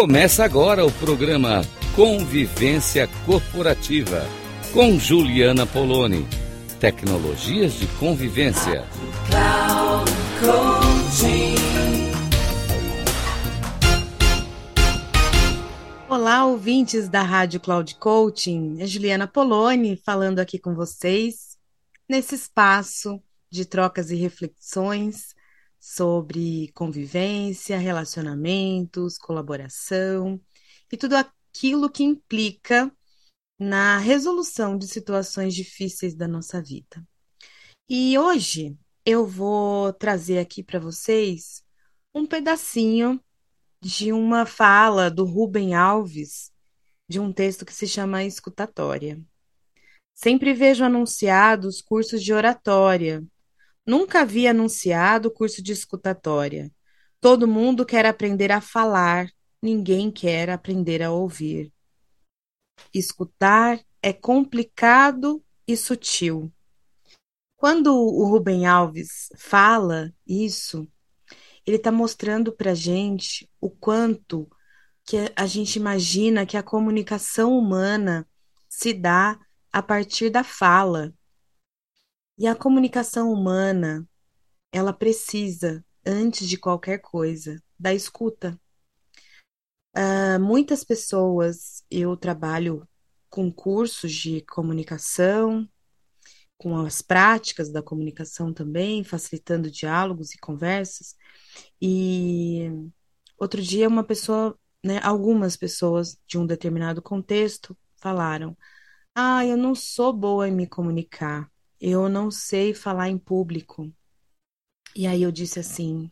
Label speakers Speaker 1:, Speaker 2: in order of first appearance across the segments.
Speaker 1: Começa agora o programa Convivência Corporativa com Juliana Poloni. Tecnologias de convivência.
Speaker 2: Olá, ouvintes da Rádio Cloud Coaching. É Juliana Poloni falando aqui com vocês nesse espaço de trocas e reflexões sobre convivência, relacionamentos, colaboração e tudo aquilo que implica na resolução de situações difíceis da nossa vida. E hoje eu vou trazer aqui para vocês um pedacinho de uma fala do Rubem Alves, de um texto que se chama Escutatória. Sempre vejo anunciados cursos de oratória. Nunca vi anunciado curso de escutatória. Todo mundo quer aprender a falar, ninguém quer aprender a ouvir. Escutar é complicado e sutil. Quando o Rubem Alves fala isso, ele está mostrando para a gente o quanto que a gente imagina que a comunicação humana se dá a partir da fala. E a comunicação humana, ela precisa, antes de qualquer coisa, da escuta. Uh, muitas pessoas, eu trabalho com cursos de comunicação, com as práticas da comunicação também, facilitando diálogos e conversas. E outro dia uma pessoa, né, algumas pessoas de um determinado contexto falaram: "Ah, eu não sou boa em me comunicar. Eu não sei falar em público". E aí eu disse assim: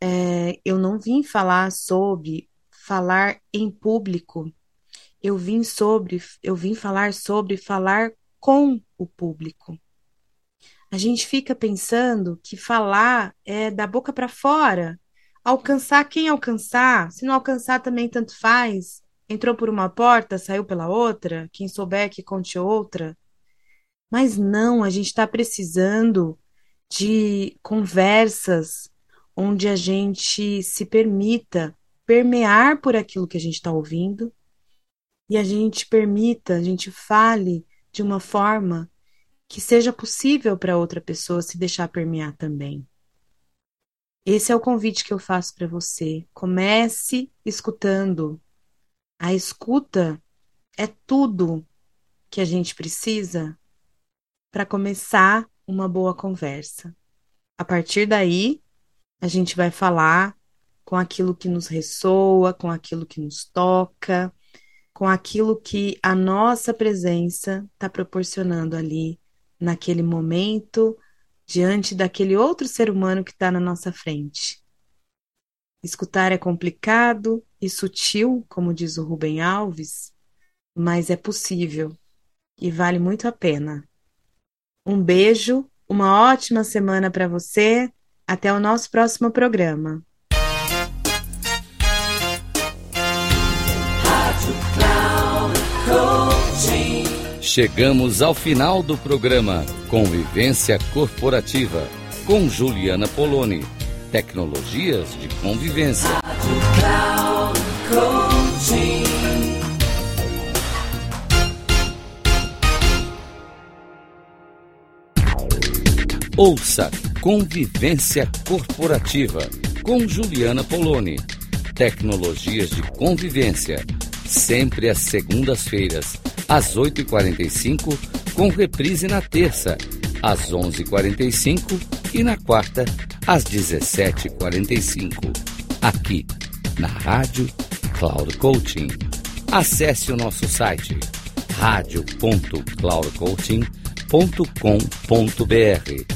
Speaker 2: é, eu não vim falar sobre falar em público. Eu vim sobre, eu vim falar sobre falar com o público. A gente fica pensando que falar é da boca para fora, alcançar quem alcançar, se não alcançar também tanto faz. Entrou por uma porta, saiu pela outra, quem souber que conte outra. Mas não, a gente está precisando de conversas onde a gente se permita permear por aquilo que a gente está ouvindo e a gente permita, a gente fale de uma forma que seja possível para outra pessoa se deixar permear também. Esse é o convite que eu faço para você. Comece escutando. A escuta é tudo que a gente precisa para começar uma boa conversa. A partir daí, a gente vai falar com aquilo que nos ressoa, com aquilo que nos toca, com aquilo que a nossa presença está proporcionando ali, naquele momento, diante daquele outro ser humano que está na nossa frente. Escutar é complicado e sutil, como diz o Rubem Alves, mas é possível e vale muito a pena. Um beijo, uma ótima semana para você. Até o nosso próximo programa.
Speaker 1: Chegamos ao final do programa Convivência Corporativa com Juliana Poloni. Tecnologias de convivência. Ouça Convivência Corporativa com Juliana Poloni. Tecnologias de convivência. Sempre às segundas-feiras às 8h45, com reprise na terça, às 11h45 e na quarta, às 17h45. Aqui, na Rádio Cloud Coaching. Acesse o nosso site radio.cloudcoaching.com.br